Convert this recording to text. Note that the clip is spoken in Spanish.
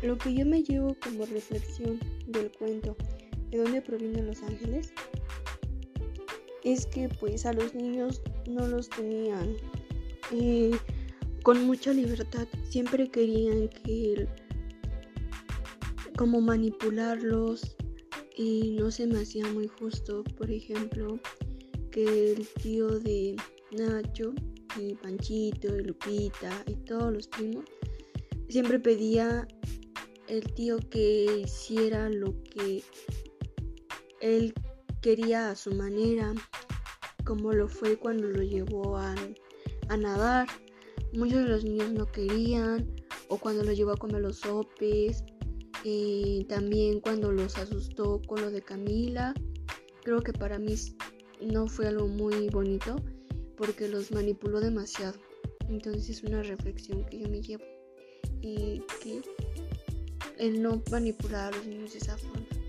que yo me llevo como reflexión del cuento de dónde provienen los ángeles es que pues a los niños no los tenían eh, con mucha libertad. Siempre querían que como manipularlos y no se me hacía muy justo. Por ejemplo, que el tío de Nacho y Panchito y Lupita y todos los primos siempre pedía el tío que hiciera lo que él quería a su manera, como lo fue cuando lo llevó a, nadar. Muchos de los niños no querían, o cuando lo llevó a comer los sopes, y también cuando los asustó con lo de Camila. Creo que para mí no fue algo muy bonito porque los manipuló demasiado. Entonces es una reflexión que yo me llevo y que el no manipular a los niños de esa forma.